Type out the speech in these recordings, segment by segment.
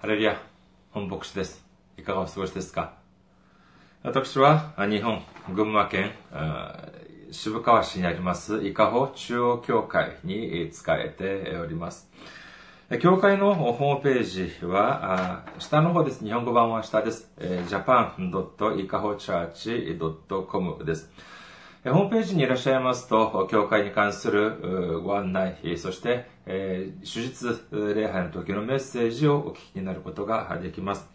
ハレリア、本牧師です。いかがお過ごしですか？私は日本、群馬県渋川市にあります伊香保中央教会に仕えております。教会のホームページは、下の方です。日本語版は下です。japan.ikahochurch.com です。ホームページにいらっしゃいますと、教会に関するご案内、そして、え、手術礼拝の時のメッセージをお聞きになることができます。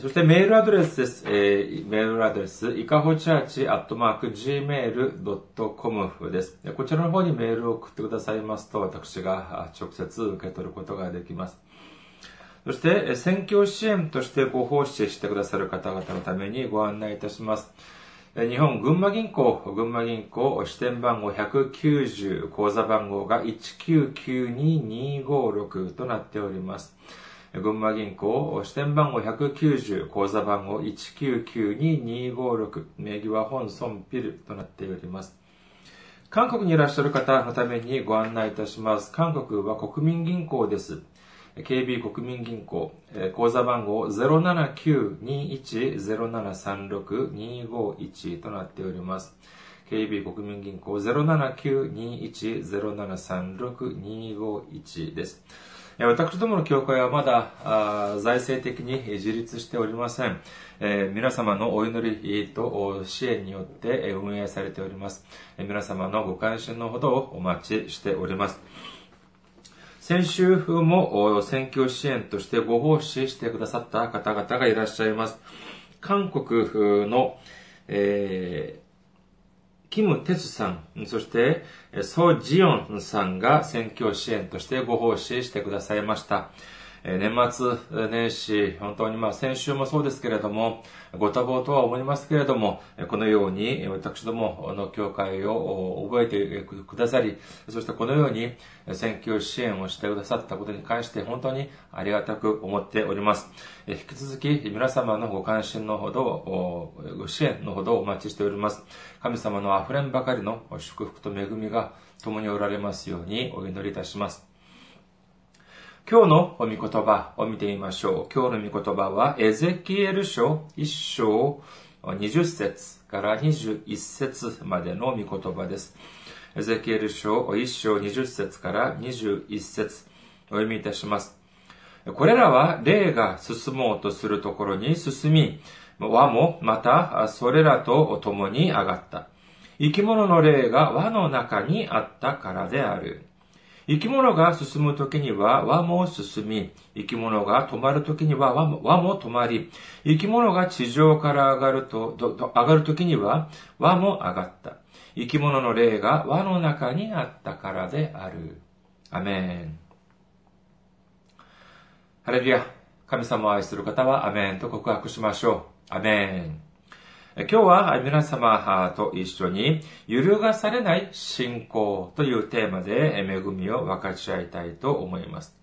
そしてメールアドレスです。え、メールアドレス、いかほチャーチアットマーク gmail.com です。こちらの方にメールを送ってくださいますと、私が直接受け取ることができます。そして、選挙支援としてご奉仕してくださる方々のためにご案内いたします。日本群馬銀行、群馬銀行支店番号190、口座番号が1992256となっております。群馬銀行支店番号190、口座番号1992256、名義は本村ピルとなっております。韓国にいらっしゃる方のためにご案内いたします。韓国は国民銀行です。KB 国民銀行、口座番号079-21-0736-251となっております。KB 国民銀行079-21-0736-251です。私どもの教会はまだ財政的に自立しておりません。皆様のお祈りと支援によって運営されております。皆様のご関心のほどをお待ちしております。先週も選挙支援としてご奉仕してくださった方々がいらっしゃいます。韓国の、えー、キム・テツさん、そしてソ・ジヨンさんが選挙支援としてご奉仕してくださいました。年末年始、本当にまあ先週もそうですけれども、ご多忙とは思いますけれども、このように私どもの教会を覚えてくださり、そしてこのように選挙支援をしてくださったことに関して本当にありがたく思っております。引き続き皆様のご関心のほど、ご支援のほどお待ちしております。神様の溢れんばかりの祝福と恵みが共におられますようにお祈りいたします。今日のお御言葉を見てみましょう。今日の御言葉は、エゼキエル書1章20節から21節までの御言葉です。エゼキエル書1章20節から21節お読みいたします。これらは霊が進もうとするところに進み、輪もまたそれらと共に上がった。生き物の霊が輪の中にあったからである。生き物が進むときには輪も進み、生き物が止まるときには輪も止まり、生き物が地上から上がると、上がるときには輪も上がった。生き物の霊が輪の中にあったからである。アメン。ハレルヤ。神様を愛する方はアメンと告白しましょう。アメン。今日は皆様と一緒に揺るがされない信仰というテーマで恵みを分かち合いたいと思います。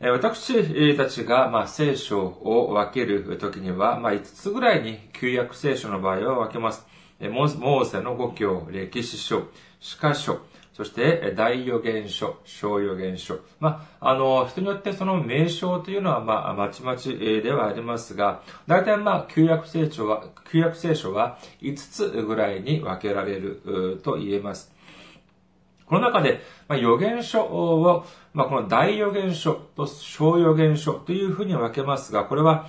私たちが、ま、聖書を分けるときには、ま、5つぐらいに旧約聖書の場合は分けます。モーセの五教、歴史書、詩歌書、そして、大予言書、小予言書。まあ、あの、人によってその名称というのは、まあ、まちまちではありますが、大体まあ、旧約聖書は、旧約聖書は5つぐらいに分けられると言えます。この中で、まあ、予言書を、まあ、この大予言書と小予言書というふうに分けますが、これは、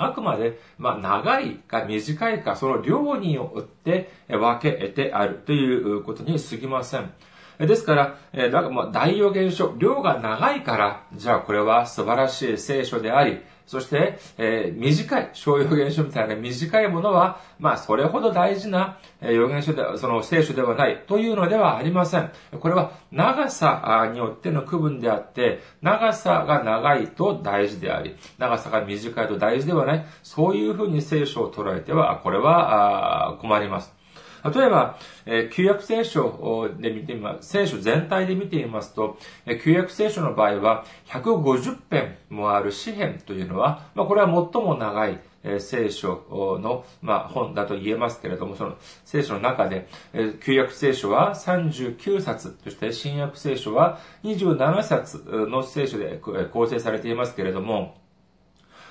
あくまで、まあ、長いか短いか、その量によって分けてあるということに過ぎません。ですから、えー、だからまあ大予言書、量が長いから、じゃあこれは素晴らしい聖書であり、そして、えー、短い、小予言書みたいな短いものは、まあ、それほど大事な予言書で、その聖書ではないというのではありません。これは長さによっての区分であって、長さが長いと大事であり、長さが短いと大事ではない、そういうふうに聖書を捉えては、これは困ります。例えば、え、旧約聖書で見てみます、聖書全体で見てみますと、え、旧約聖書の場合は、150編もある詩編というのは、まあ、これは最も長いえ聖書の、まあ、本だと言えますけれども、その聖書の中で、え旧約聖書は39冊、そして新約聖書は27冊の聖書で構成されていますけれども、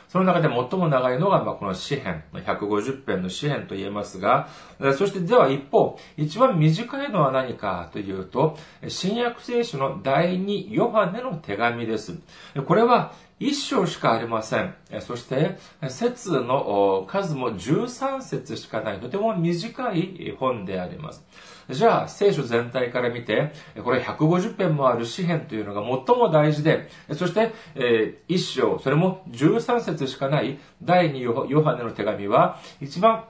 その中で最も長いのが、まあ、この詩篇、150編の詩篇と言えますが、そしてでは一方、一番短いのは何かというと、新約聖書の第二ヨハネの手紙です。これは一章しかありません。そして、節の数も13節しかない、とても短い本であります。じゃあ、聖書全体から見て、これ150編もある詩篇というのが最も大事で、そして、えー、一章、それも13節しかない第2ヨハネの手紙は、一番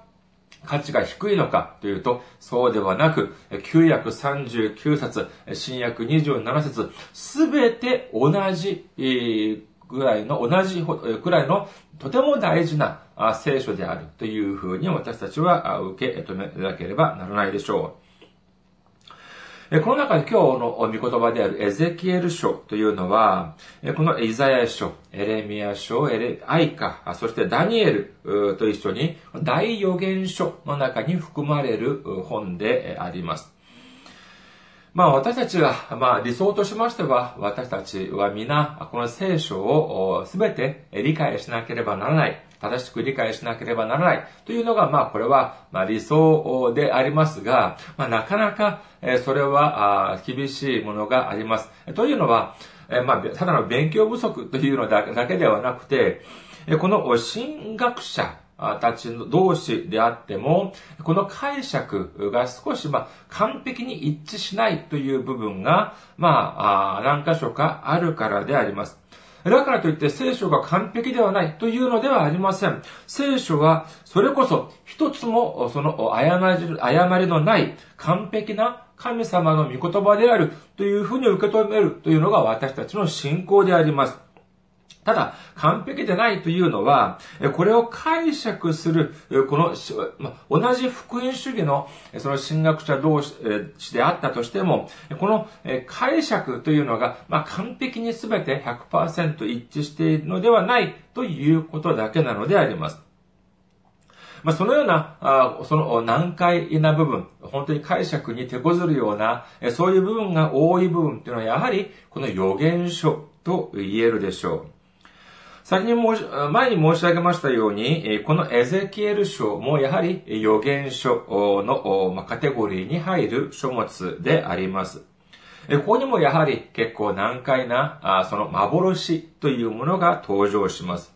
価値が低いのかというと、そうではなく、旧約39冊、新約27節、すべて同じ、えーぐらいの、同じぐらいのとても大事な聖書であるというふうに私たちは受け止めなければならないでしょう。この中で今日の御言葉であるエゼキエル書というのは、このイザヤ書、エレミア書、エレ、アイカ、そしてダニエルと一緒に大予言書の中に含まれる本であります。まあ私たちが、まあ理想としましては、私たちは皆、この聖書をすべて理解しなければならない。正しく理解しなければならない。というのが、まあこれは、まあ理想でありますが、まあなかなか、それは厳しいものがあります。というのは、まあただの勉強不足というのだけではなくて、この神学者、たちの同士であっても、この解釈が少し、まあ、完璧に一致しないという部分が、まあ、何箇所かあるからであります。だからといって聖書が完璧ではないというのではありません。聖書はそれこそ一つもその誤り誤りのない完璧な神様の御言葉であるというふうに受け止めるというのが私たちの信仰であります。ただ、完璧でないというのは、これを解釈する、この、同じ福音主義の、その神学者同士であったとしても、この解釈というのが、まあ、完璧に全て100%一致しているのではないということだけなのであります。まあ、そのような、あその難解な部分、本当に解釈に手こずるような、そういう部分が多い部分というのは、やはり、この予言書と言えるでしょう。先に申し、前に申し上げましたように、このエゼキエル書もやはり予言書のカテゴリーに入る書物であります。ここにもやはり結構難解な、その幻というものが登場します。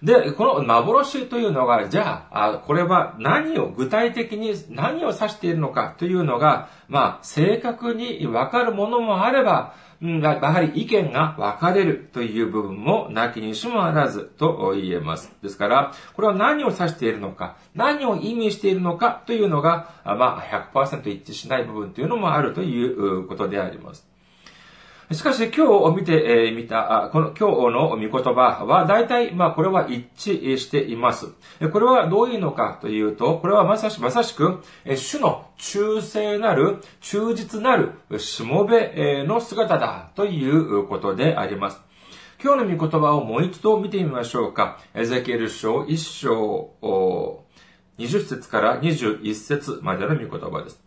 で、この幻というのが、じゃあ、これは何を、具体的に何を指しているのかというのが、まあ、正確にわかるものもあれば、やはり意見が分かれるという部分もなきにしもあらずと言えます。ですから、これは何を指しているのか、何を意味しているのかというのが、まあ100%一致しない部分というのもあるということであります。しかし今日を見てみた、この今日の御言葉は大体、まあこれは一致しています。これはどういうのかというと、これはまさしまさしく、主の忠誠なる、忠実なるしもべの姿だということであります。今日の御言葉をもう一度見てみましょうか。エゼキエル書1章20節から21節までの御言葉です。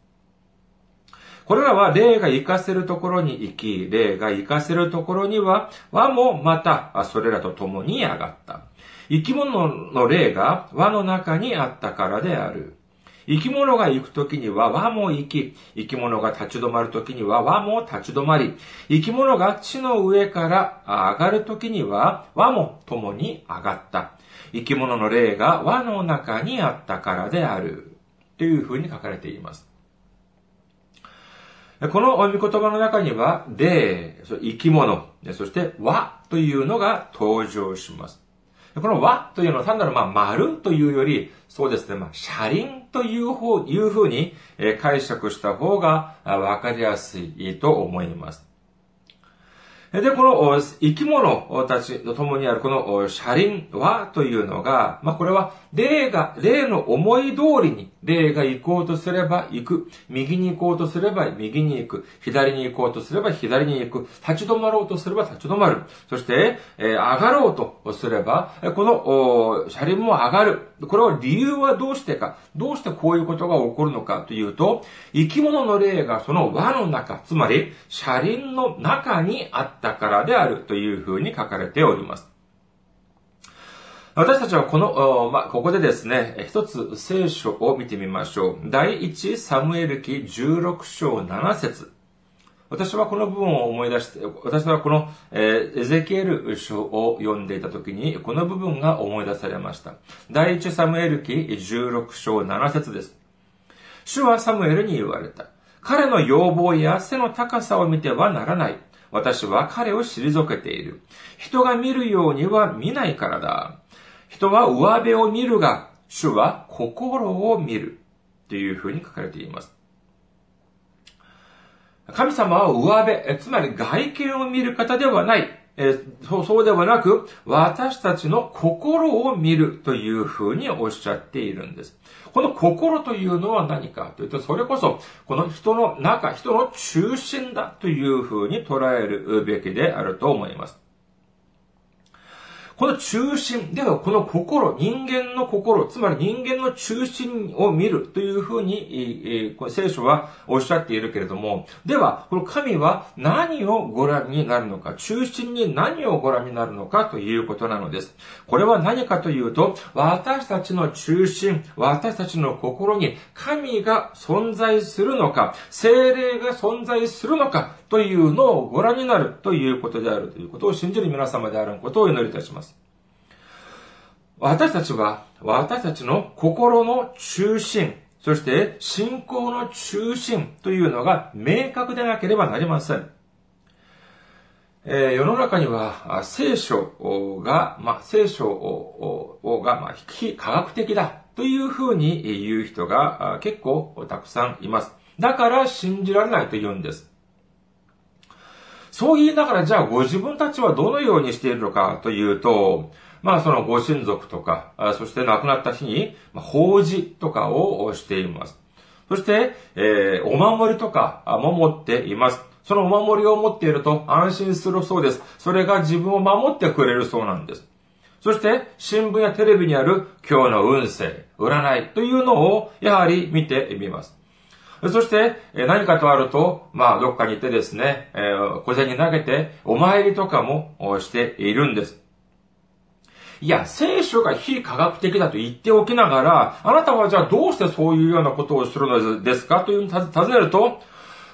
これらは霊が活かせるところに行き、霊が活かせるところには、和もまた、それらと共に上がった。生き物の霊が輪の中にあったからである。生き物が行くときには和も行き、生き物が立ち止まるときには和も立ち止まり、生き物が地の上から上がるときには和も共に上がった。生き物の霊が輪の中にあったからである。というふうに書かれています。この御言葉の中には、霊、生き物、そして和というのが登場します。この和というのは単なるまあ丸というより、そうですね、まあ車輪という方、いうふうに解釈した方がわかりやすいと思います。で、この生き物たちと共にあるこの車輪和というのが、まあこれは霊が、霊の思い通りに霊が行こうとすれば行く。右に行こうとすれば右に行く。左に行こうとすれば左に行く。立ち止まろうとすれば立ち止まる。そして、えー、上がろうとすれば、この車輪も上がる。これは理由はどうしてか。どうしてこういうことが起こるのかというと、生き物の霊がその輪の中、つまり車輪の中にあったからであるというふうに書かれております。私たちはこの、まここでですね、一つ聖書を見てみましょう。第一サムエル記16章7節私はこの部分を思い出して、私はこの、えー、エゼキエル書を読んでいたときに、この部分が思い出されました。第一サムエル記16章7節です。主はサムエルに言われた。彼の要望や背の高さを見てはならない。私は彼を退けている。人が見るようには見ないからだ。人は上辺を見るが、主は心を見る。というふうに書かれています。神様は上辺、つまり外見を見る方ではない。えそうそうではなく、私たちの心を見るというふうにおっしゃっているんです。この心というのは何かというと、それこそ、この人の中、人の中心だというふうに捉えるべきであると思います。この中心、ではこの心、人間の心、つまり人間の中心を見るというふうに、えー、聖書はおっしゃっているけれども、では、この神は何をご覧になるのか、中心に何をご覧になるのかということなのです。これは何かというと、私たちの中心、私たちの心に神が存在するのか、精霊が存在するのか、というのをご覧になるということであるということを信じる皆様であることをお祈りいたします。私たちは、私たちの心の中心、そして信仰の中心というのが明確でなければなりません。えー、世の中には聖書が、まあ、聖書をが、まあ、非科学的だというふうに言う人が結構たくさんいます。だから信じられないと言うんです。そう言いながら、じゃあご自分たちはどのようにしているのかというと、まあそのご親族とか、そして亡くなった日に、法事とかをしています。そして、えー、お守りとかも持っています。そのお守りを持っていると安心するそうです。それが自分を守ってくれるそうなんです。そして、新聞やテレビにある今日の運勢、占いというのをやはり見てみます。そして、何かとあると、まあ、どっかに行ってですね、小銭投げて、お参りとかもしているんです。いや、聖書が非科学的だと言っておきながら、あなたはじゃあどうしてそういうようなことをするのですか？というふうに尋ねると、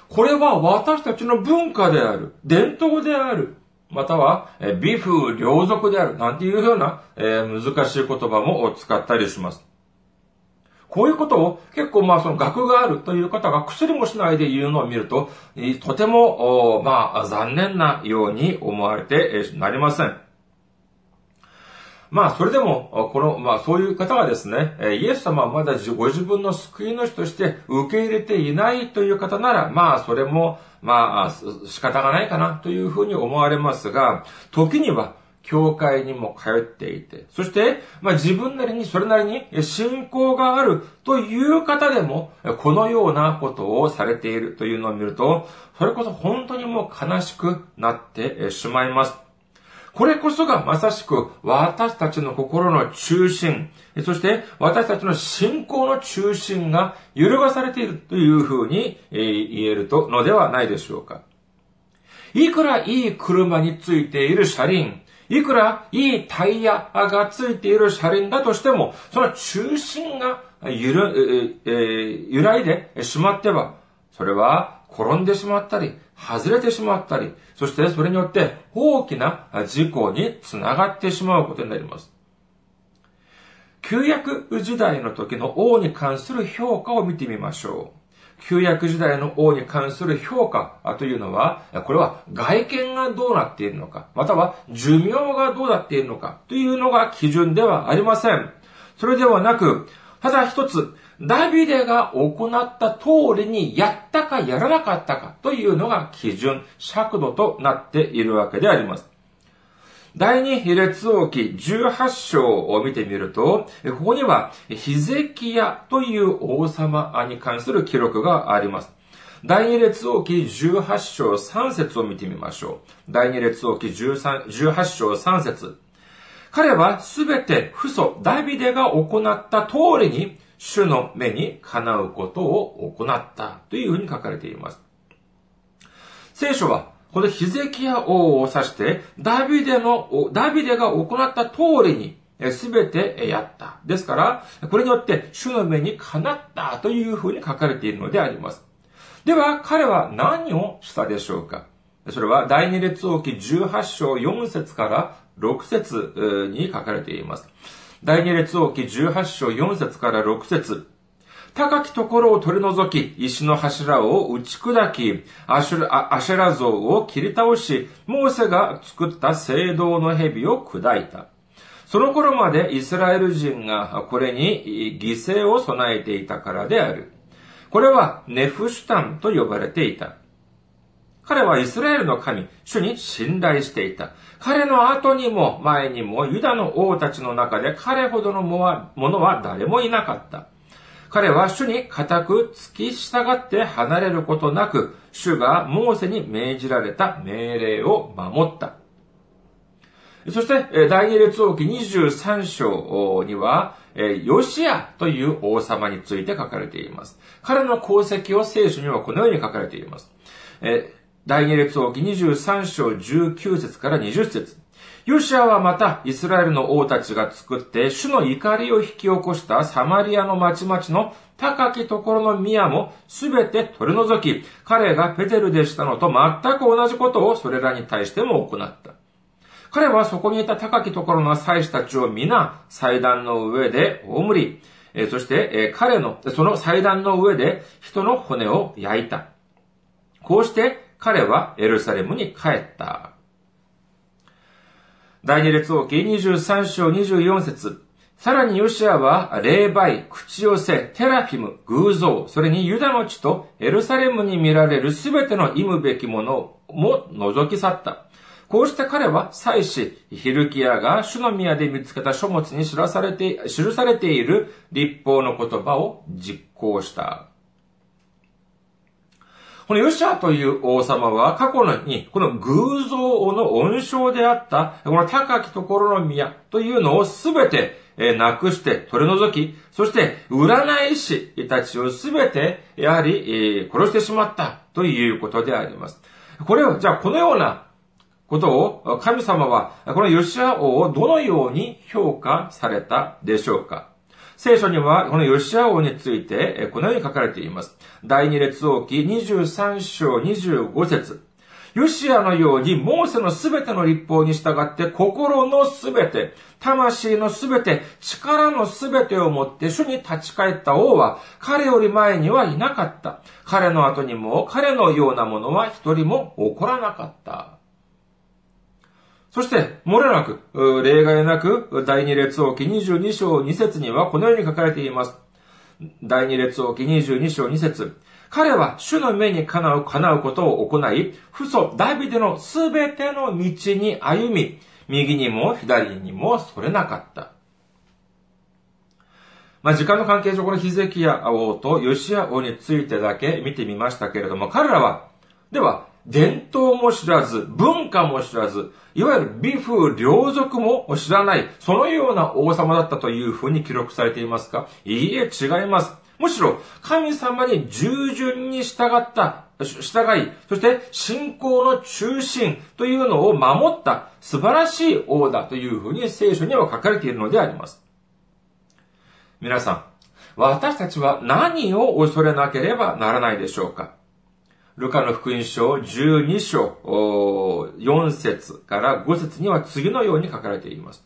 これは私たちの文化である、伝統である、または、美風良俗である、なんていうような、えー、難しい言葉も使ったりします。こういうことを結構まあその学があるという方が薬もしないで言うのを見ると、とても、まあ残念なように思われてなりません。まあ、それでも、この、まあ、そういう方がですね、イエス様はまだご自分の救い主として受け入れていないという方なら、まあ、それも、まあ、仕方がないかなというふうに思われますが、時には、教会にも通っていて、そして、まあ自分なりにそれなりに信仰があるという方でも、このようなことをされているというのを見ると、それこそ本当にもう悲しくなってしまいます。これこそがまさしく私たちの心の中心、そして私たちの信仰の中心が揺るがされているというふうに言えるとのではないでしょうか。いくらいい車についている車輪、いくらいいタイヤがついている車輪だとしても、その中心が揺る、えー、揺らいでしまっては、それは転んでしまったり、外れてしまったり、そしてそれによって大きな事故につながってしまうことになります。旧約時代の時の王に関する評価を見てみましょう。旧約時代の王に関する評価というのは、これは外見がどうなっているのか、または寿命がどうなっているのかというのが基準ではありません。それではなく、ただ一つ、ダビデが行った通りにやったかやらなかったかというのが基準、尺度となっているわけであります。第二列王記18章を見てみると、ここにはヒゼキヤという王様に関する記録があります。第二列王記18章3節を見てみましょう。第二列王記18章3節彼はすべて父祖ダビデが行った通りに主の目にかなうことを行ったというふうに書かれています。聖書はこのヒゼキヤ王を指して、ダビデの、ダビデが行った通りに、すべてやった。ですから、これによって主の目にかなったというふうに書かれているのであります。では、彼は何をしたでしょうか？それは、第二列王記18章4節から6節に書かれています。第二列王記18章4節から6節高きところを取り除き、石の柱を打ち砕き、アシュラアシェラ像を切り倒し、モーセが作った聖堂の蛇を砕いた。その頃までイスラエル人がこれに犠牲を備えていたからである。これはネフシュタンと呼ばれていた。彼はイスラエルの神、主に信頼していた。彼の後にも前にもユダの王たちの中で彼ほどのものは誰もいなかった。彼は主に固く付き従って離れることなく、主がモーセに命じられた命令を守った。そして、第二列王記23章には、ヨシアという王様について書かれています。彼の功績を聖書にはこのように書かれています。第二列王記23章19節から20節ヨシアはまた、イスラエルの王たちが作って、主の怒りを引き起こしたサマリアの町々の高きところの宮もすべて取り除き、彼がペテルでしたのと全く同じことをそれらに対しても行った。彼はそこにいた高きところの祭司たちを皆祭壇の上で葬り、そして彼の、その祭壇の上で人の骨を焼いた。こうして彼はエルサレムに帰った。第二列王記23章24節さらにヨシアは、霊媒、口寄せ、テラフィム、偶像、それにユダの地とエルサレムに見られるすべての忌むべきものも除き去った。こうして彼は祭司、ヒルキアが主の宮で見つけた書物に知らされて、記されている立法の言葉を実行した。このヨシアという王様は過去のに、この偶像の温床であった、この高きところの宮というのをすべてなくして取り除き、そして占い師たちをすべて、やはり、え殺してしまったということであります。これを、じゃあこのようなことを神様は、このヨシア王をどのように評価されたでしょうか？聖書には、このヨシア王について、このように書かれています。第二列王記23章25節ヨシアのように、モーセのすべての立法に従って、心のすべて、魂のすべて、力のすべてをもって主に立ち返った王は、彼より前にはいなかった。彼の後にも、彼のようなものは一人も起こらなかった。そして、漏れなく、例外なく、第二列王記22章2節にはこのように書かれています。第二列王記22章2節彼は主の目にかなう、叶うことを行い、父祖ダビデのすべての道に歩み、右にも左にもそれなかった。まあ、時間の関係上、このヒゼキヤ王とヨシア王についてだけ見てみましたけれども、彼らは、では、伝統も知らず、文化も知らず、いわゆる美風良俗も知らない、そのような王様だったというふうに記録されていますか？いいえ、違います。むしろ、神様に従順に従った、従い、そして信仰の中心というのを守った素晴らしい王だというふうに聖書には書かれているのであります。皆さん、私たちは何を恐れなければならないでしょうか？ルカの福音書12章4節から5節には次のように書かれています。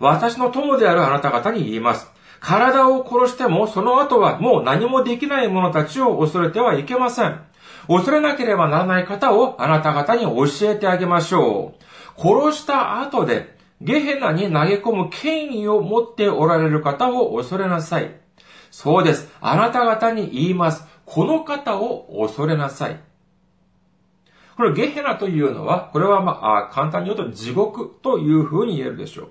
私の友であるあなた方に言います。体を殺してもその後はもう何もできない者たちを恐れてはいけません。恐れなければならない方をあなた方に教えてあげましょう。殺した後でゲヘナに投げ込む権威を持っておられる方を恐れなさい。そうです。あなた方に言います。この方を恐れなさい。これゲヘナというのは、これはまあ、簡単に言うと地獄というふうに言えるでしょ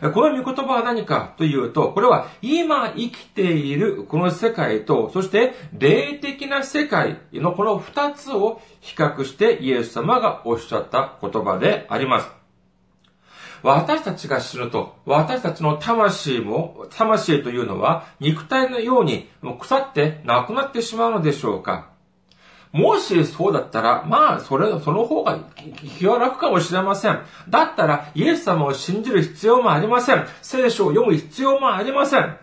う。この御言葉は何かというと、これは今生きているこの世界と、そして霊的な世界のこの二つを比較してイエス様がおっしゃった言葉であります。私たちが死ぬと、私たちの魂も、魂というのは肉体のように腐ってなくなってしまうのでしょうかもしそうだったら、まあ、それ、その方が気は楽かもしれません。だったら、イエス様を信じる必要もありません。聖書を読む必要もありません。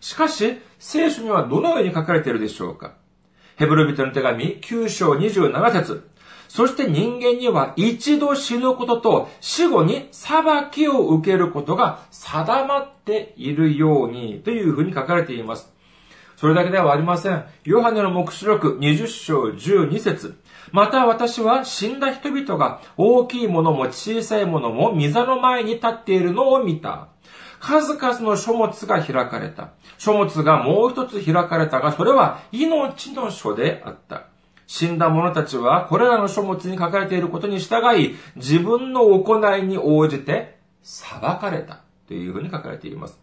しかし、聖書にはどのように書かれているでしょうかヘブル人の手紙9章27節そして人間には一度死ぬことと死後に裁きを受けることが定まっているようにというふうに書かれています。それだけではありません。ヨハネの目視録20章12節また私は死んだ人々が大きいものも小さいものも御座の前に立っているのを見た。数々の書物が開かれた。書物がもう一つ開かれたが、それは命の書であった。死んだ者たちはこれらの書物に書かれていることに従い、自分の行いに応じて裁かれたというふうに書かれています。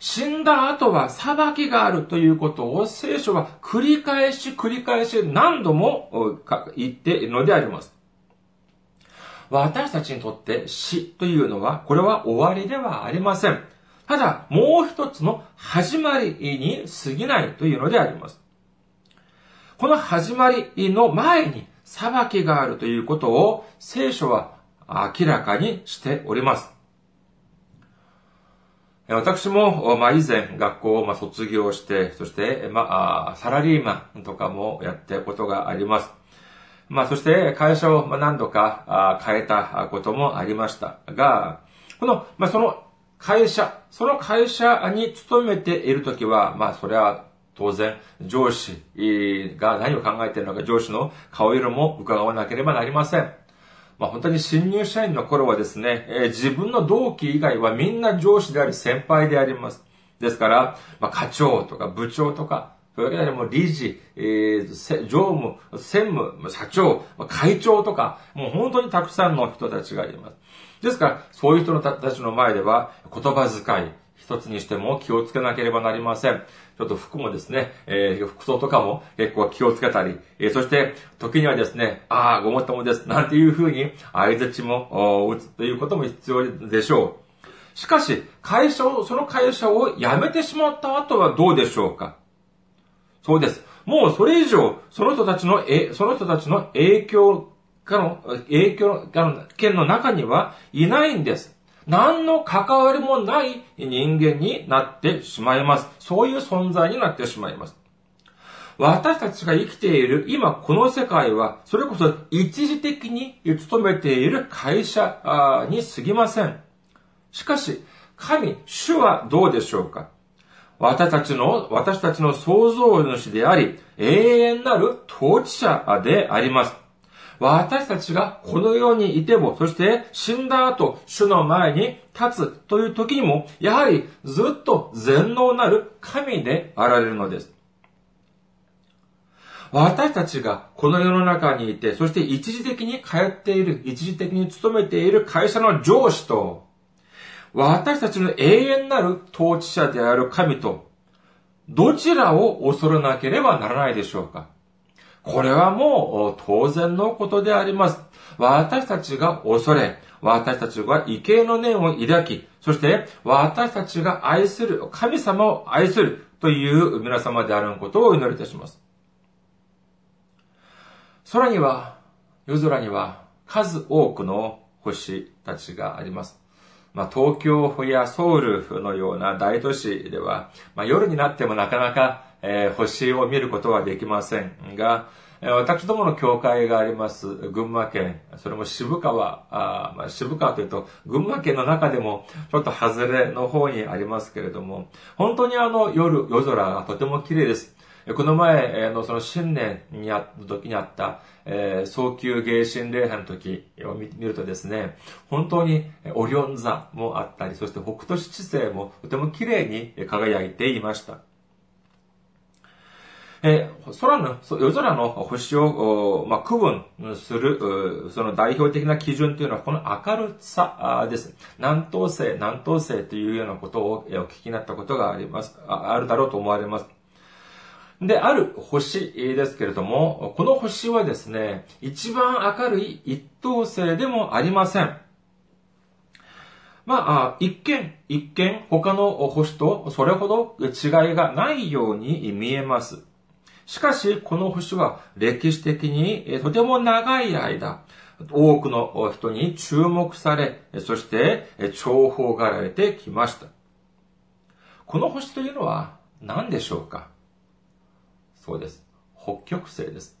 死んだ後は裁きがあるということを聖書は繰り返し繰り返し何度も言っているのであります。私たちにとって死というのは、これは終わりではありません。ただ、もう一つの始まりに過ぎないというのであります。この始まりの前に裁きがあるということを聖書は明らかにしております。私も、まあ、以前学校をま卒業して、そして、まあ、サラリーマンとかもやったことがあります。まあ、そして会社を何度か変えたこともありましたが、この、まあ、その会社、その会社に勤めているときは、まあ、それは当然、上司が何を考えているのか、上司の顔色も伺わなければなりません。まあ、本当に新入社員の頃はですね、え、自分の同期以外はみんな上司であり先輩であります。ですから、まあ、課長とか部長とか、それだけでも理事、えー、常務、専務、社長、会長とか、もう本当にたくさんの人たちがいます。ですから、そういう人たちの前では、言葉遣い、一つにしても気をつけなければなりません。ちょっと服もですね、えー、服装とかも結構気をつけたり、えー、そして時にはですね、ああ、ごもっともです、なんていうふうに相槌も打つということも必要でしょう。しかし、会社を、その会社を辞めてしまった後はどうでしょうかそうです。もうそれ以上、その人たちの、え、その人たちの影響かの、影響かの件の中にはいないんです。何の関わりもない人間になってしまいます。そういう存在になってしまいます。私たちが生きている今この世界は、それこそ一時的に勤めている会社に過ぎません。しかし、神、主はどうでしょうか私たちの、私たちの創造主であり、永遠なる統治者であります。私たちがこの世にいても、そして死んだ後、主の前に立つという時にも、やはりずっと全能なる神であられるのです。私たちがこの世の中にいて、そして一時的に通っている、一時的に勤めている会社の上司と、私たちの永遠なる統治者である神と、どちらを恐れなければならないでしょうかこれはもう当然のことであります。私たちが恐れ、私たちが畏敬の念を抱き、そして私たちが愛する、神様を愛するという皆様であることをお祈りいたします。空には、夜空には数多くの星たちがあります。まあ、東京やソウルのような大都市では、まあ、夜になってもなかなかえー、星を見ることはできませんが、私どもの教会があります、群馬県、それも渋川、あまあ、渋川というと、群馬県の中でも、ちょっと外れの方にありますけれども、本当にあの夜、夜空がとても綺麗です。この前のその新年にあった時にあった、えー、早急芸神礼拝の時を見るとですね、本当にオリオン座もあったり、そして北斗七星もとても綺麗に輝いていました。えー、空の、夜空の星を、まあ、区分する、その代表的な基準というのは、この明るさです。南東星、南東星というようなことをお聞きになったことがあります、あるだろうと思われます。で、ある星ですけれども、この星はですね、一番明るい一等星でもありません。まあ、一見、一見、他の星とそれほど違いがないように見えます。しかし、この星は歴史的にとても長い間、多くの人に注目され、そして重宝がられてきました。この星というのは何でしょうか？そうです。北極星です。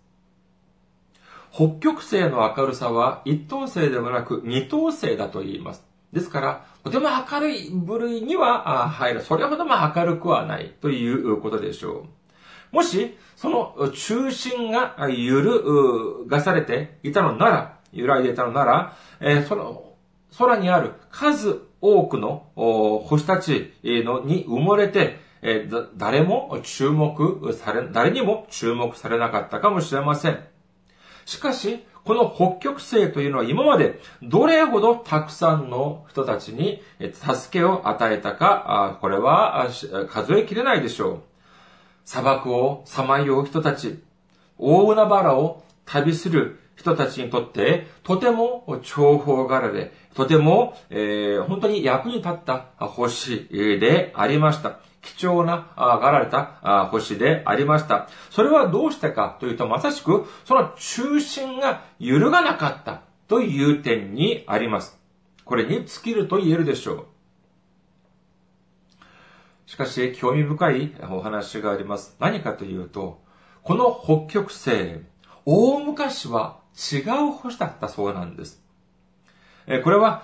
北極星の明るさは一等星でもなく二等星だと言います。ですから、とても明るい部類には入る。それほども明るくはないということでしょう。もし、その中心が揺るがされていたのなら、揺らいでいたのなら、え、その空にある数多くの星たちのに埋もれて、え、誰も注目され、誰にも注目されなかったかもしれません。しかし、この北極星というのは今までどれほどたくさんの人たちに助けを与えたか、これは数えきれないでしょう。砂漠をさまよう人たち、大海原を旅する人たちにとって、とても重宝柄で、とても、えー、本当に役に立った星でありました。貴重な、がられた星でありました。それはどうしてかというと、まさしく、その中心が揺るがなかったという点にあります。これに尽きると言えるでしょう。しかし、興味深いお話があります。何かというと、この北極星、大昔は違う星だったそうなんです。これは、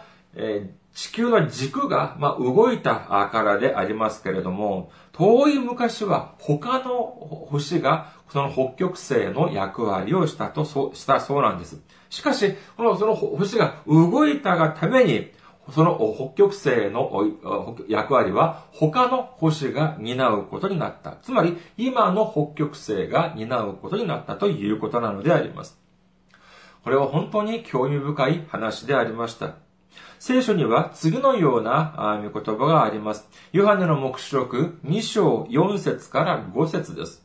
地球の軸が、ま動いたからでありますけれども、遠い昔は他の星がその北極星の役割をしたと、したそうなんです。しかし、このその星が動いたがために、その北極星の役割は他の星が担うことになった。つまり、今の北極星が担うことになったということなのであります。これは本当に興味深い話でありました。聖書には次のような見言葉があります。ヨハネの目視録2章4節から5節です。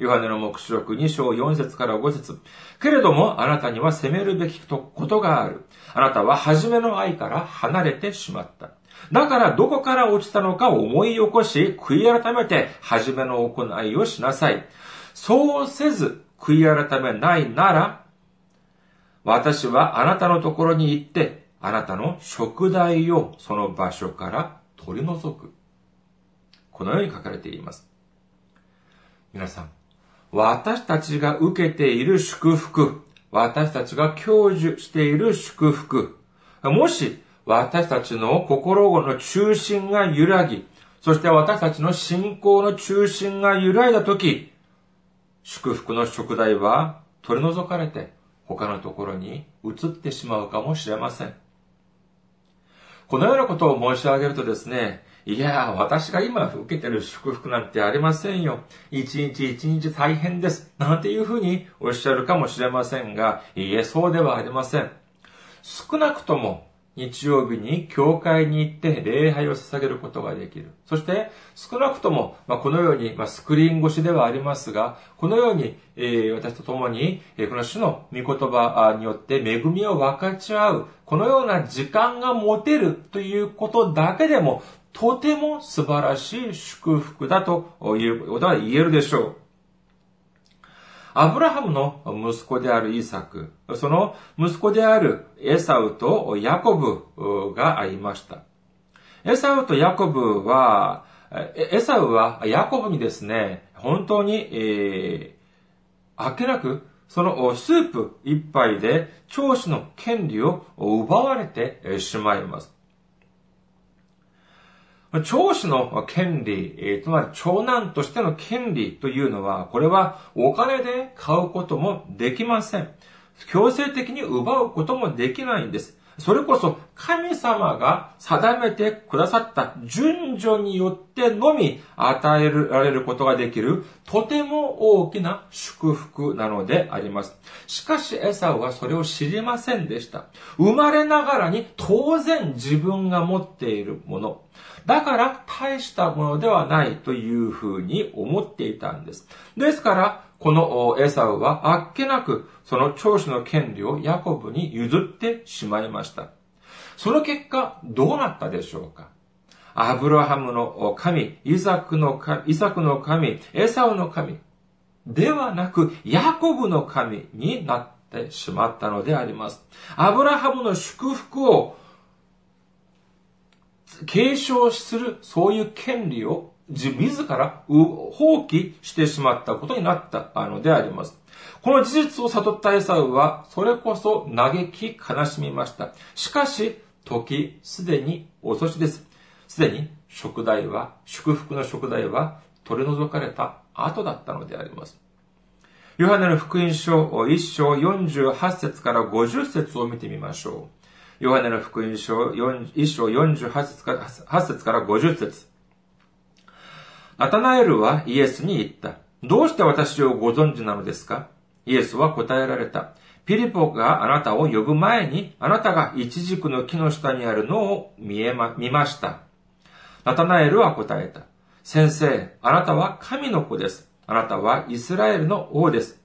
ヨハネの目視録2章4節から5節けれども、あなたには責めるべきことがある。あなたは初めの愛から離れてしまった。だからどこから落ちたのかを思い起こし、悔い改めて初めの行いをしなさい。そうせず、悔い改めないなら、私はあなたのところに行って、あなたの食材をその場所から取り除く。このように書かれています。皆さん、私たちが受けている祝福、私たちが享受している祝福、もし私たちの心の中心が揺らぎ、そして私たちの信仰の中心が揺らいだとき、祝福の食材は取り除かれて他のところに移ってしまうかもしれません。このようなことを申し上げるとですね、いや、私が今受けてる祝福なんてありませんよ。一日一日大変です。なんていうふうにおっしゃるかもしれませんが、いえ、そうではありません。少なくとも日曜日に教会に行って礼拝を捧げることができる。そして、少なくとも、まあ、このように、まあ、スクリーン越しではありますが、このように、えー、私と共に、えー、この主の御言葉によって恵みを分かち合う、このような時間が持てるということだけでも、とても素晴らしい祝福だということが言えるでしょう。アブラハムの息子であるイサク、その息子であるエサウとヤコブがいました。エサウとヤコブは、エサウはヤコブにですね、本当に、えー、あけなく、そのスープ一杯で長子の権利を奪われてしまいます。長子の権利、つまり長男としての権利というのは、これはお金で買うこともできません。強制的に奪うこともできないんです。それこそ神様が定めてくださった順序によってのみ与えられることができるとても大きな祝福なのであります。しかしエサウはそれを知りませんでした。生まれながらに当然自分が持っているもの。だから大したものではないというふうに思っていたんです。ですから、このエサウはあっけなくその長子の権利をヤコブに譲ってしまいました。その結果、どうなったでしょうか？アブラハムの神、イザクの神、イサクの神、エサウの神、ではなく、ヤコブの神になってしまったのであります。アブラハムの祝福を継承する、そういう権利を自自ら放棄してしまったことになったのであります。この事実を悟ったエサウは、それこそ嘆き悲しみました。しかし、時すでに遅しです。すでに食代は、祝福の食代は取り除かれた後だったのであります。ヨハネの福音書1章48節から50節を見てみましょう。ヨハネの福音書1章48節から8節から50節ナタナエルはイエスに言った。どうして私をご存知なのですか？イエスは答えられた。ピリポがあなたを呼ぶ前に、あなたがイチジクの木の下にあるのを見えま、見ました。ナタナエルは答えた。先生、あなたは神の子です。あなたはイスラエルの王です。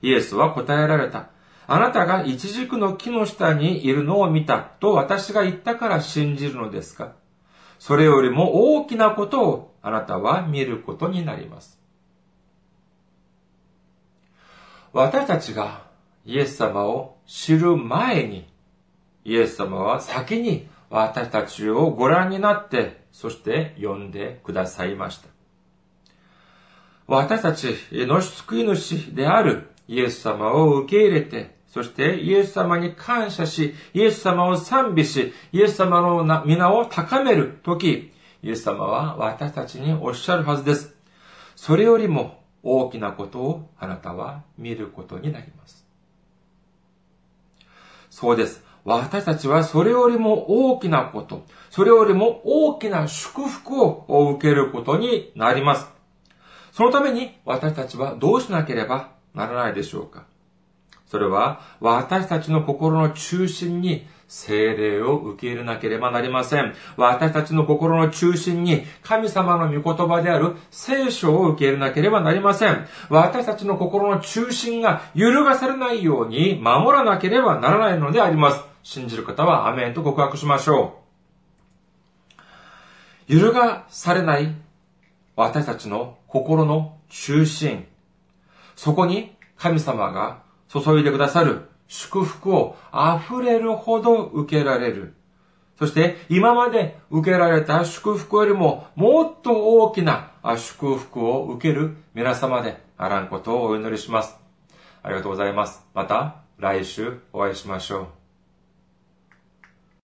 イエスは答えられた。あなたがイチジクの木の下にいるのを見たと私が言ったから信じるのですか？それよりも大きなことをあなたは見ることになります。私たちがイエス様を知る前に、イエス様は先に私たちをご覧になって、そして呼んでくださいました。私たちの救い主であるイエス様を受け入れて、そしてイエス様に感謝し、イエス様を賛美し、イエス様の皆を高めるとき、イエス様は私たちにおっしゃるはずです。それよりも大きなことをあなたは見ることになります。そうです。私たちはそれよりも大きなこと、それよりも大きな祝福を受けることになります。そのために私たちはどうしなければならないでしょうかそれは私たちの心の中心に精霊を受け入れなければなりません。私たちの心の中心に神様の御言葉である聖書を受け入れなければなりません。私たちの心の中心が揺るがされないように守らなければならないのであります。信じる方はアメンと告白しましょう。揺るがされない私たちの心の中心。そこに神様が注いでくださる祝福を溢れるほど受けられる。そして今まで受けられた祝福よりももっと大きな祝福を受ける皆様であらんことをお祈りします。ありがとうございます。また来週お会いしましょう。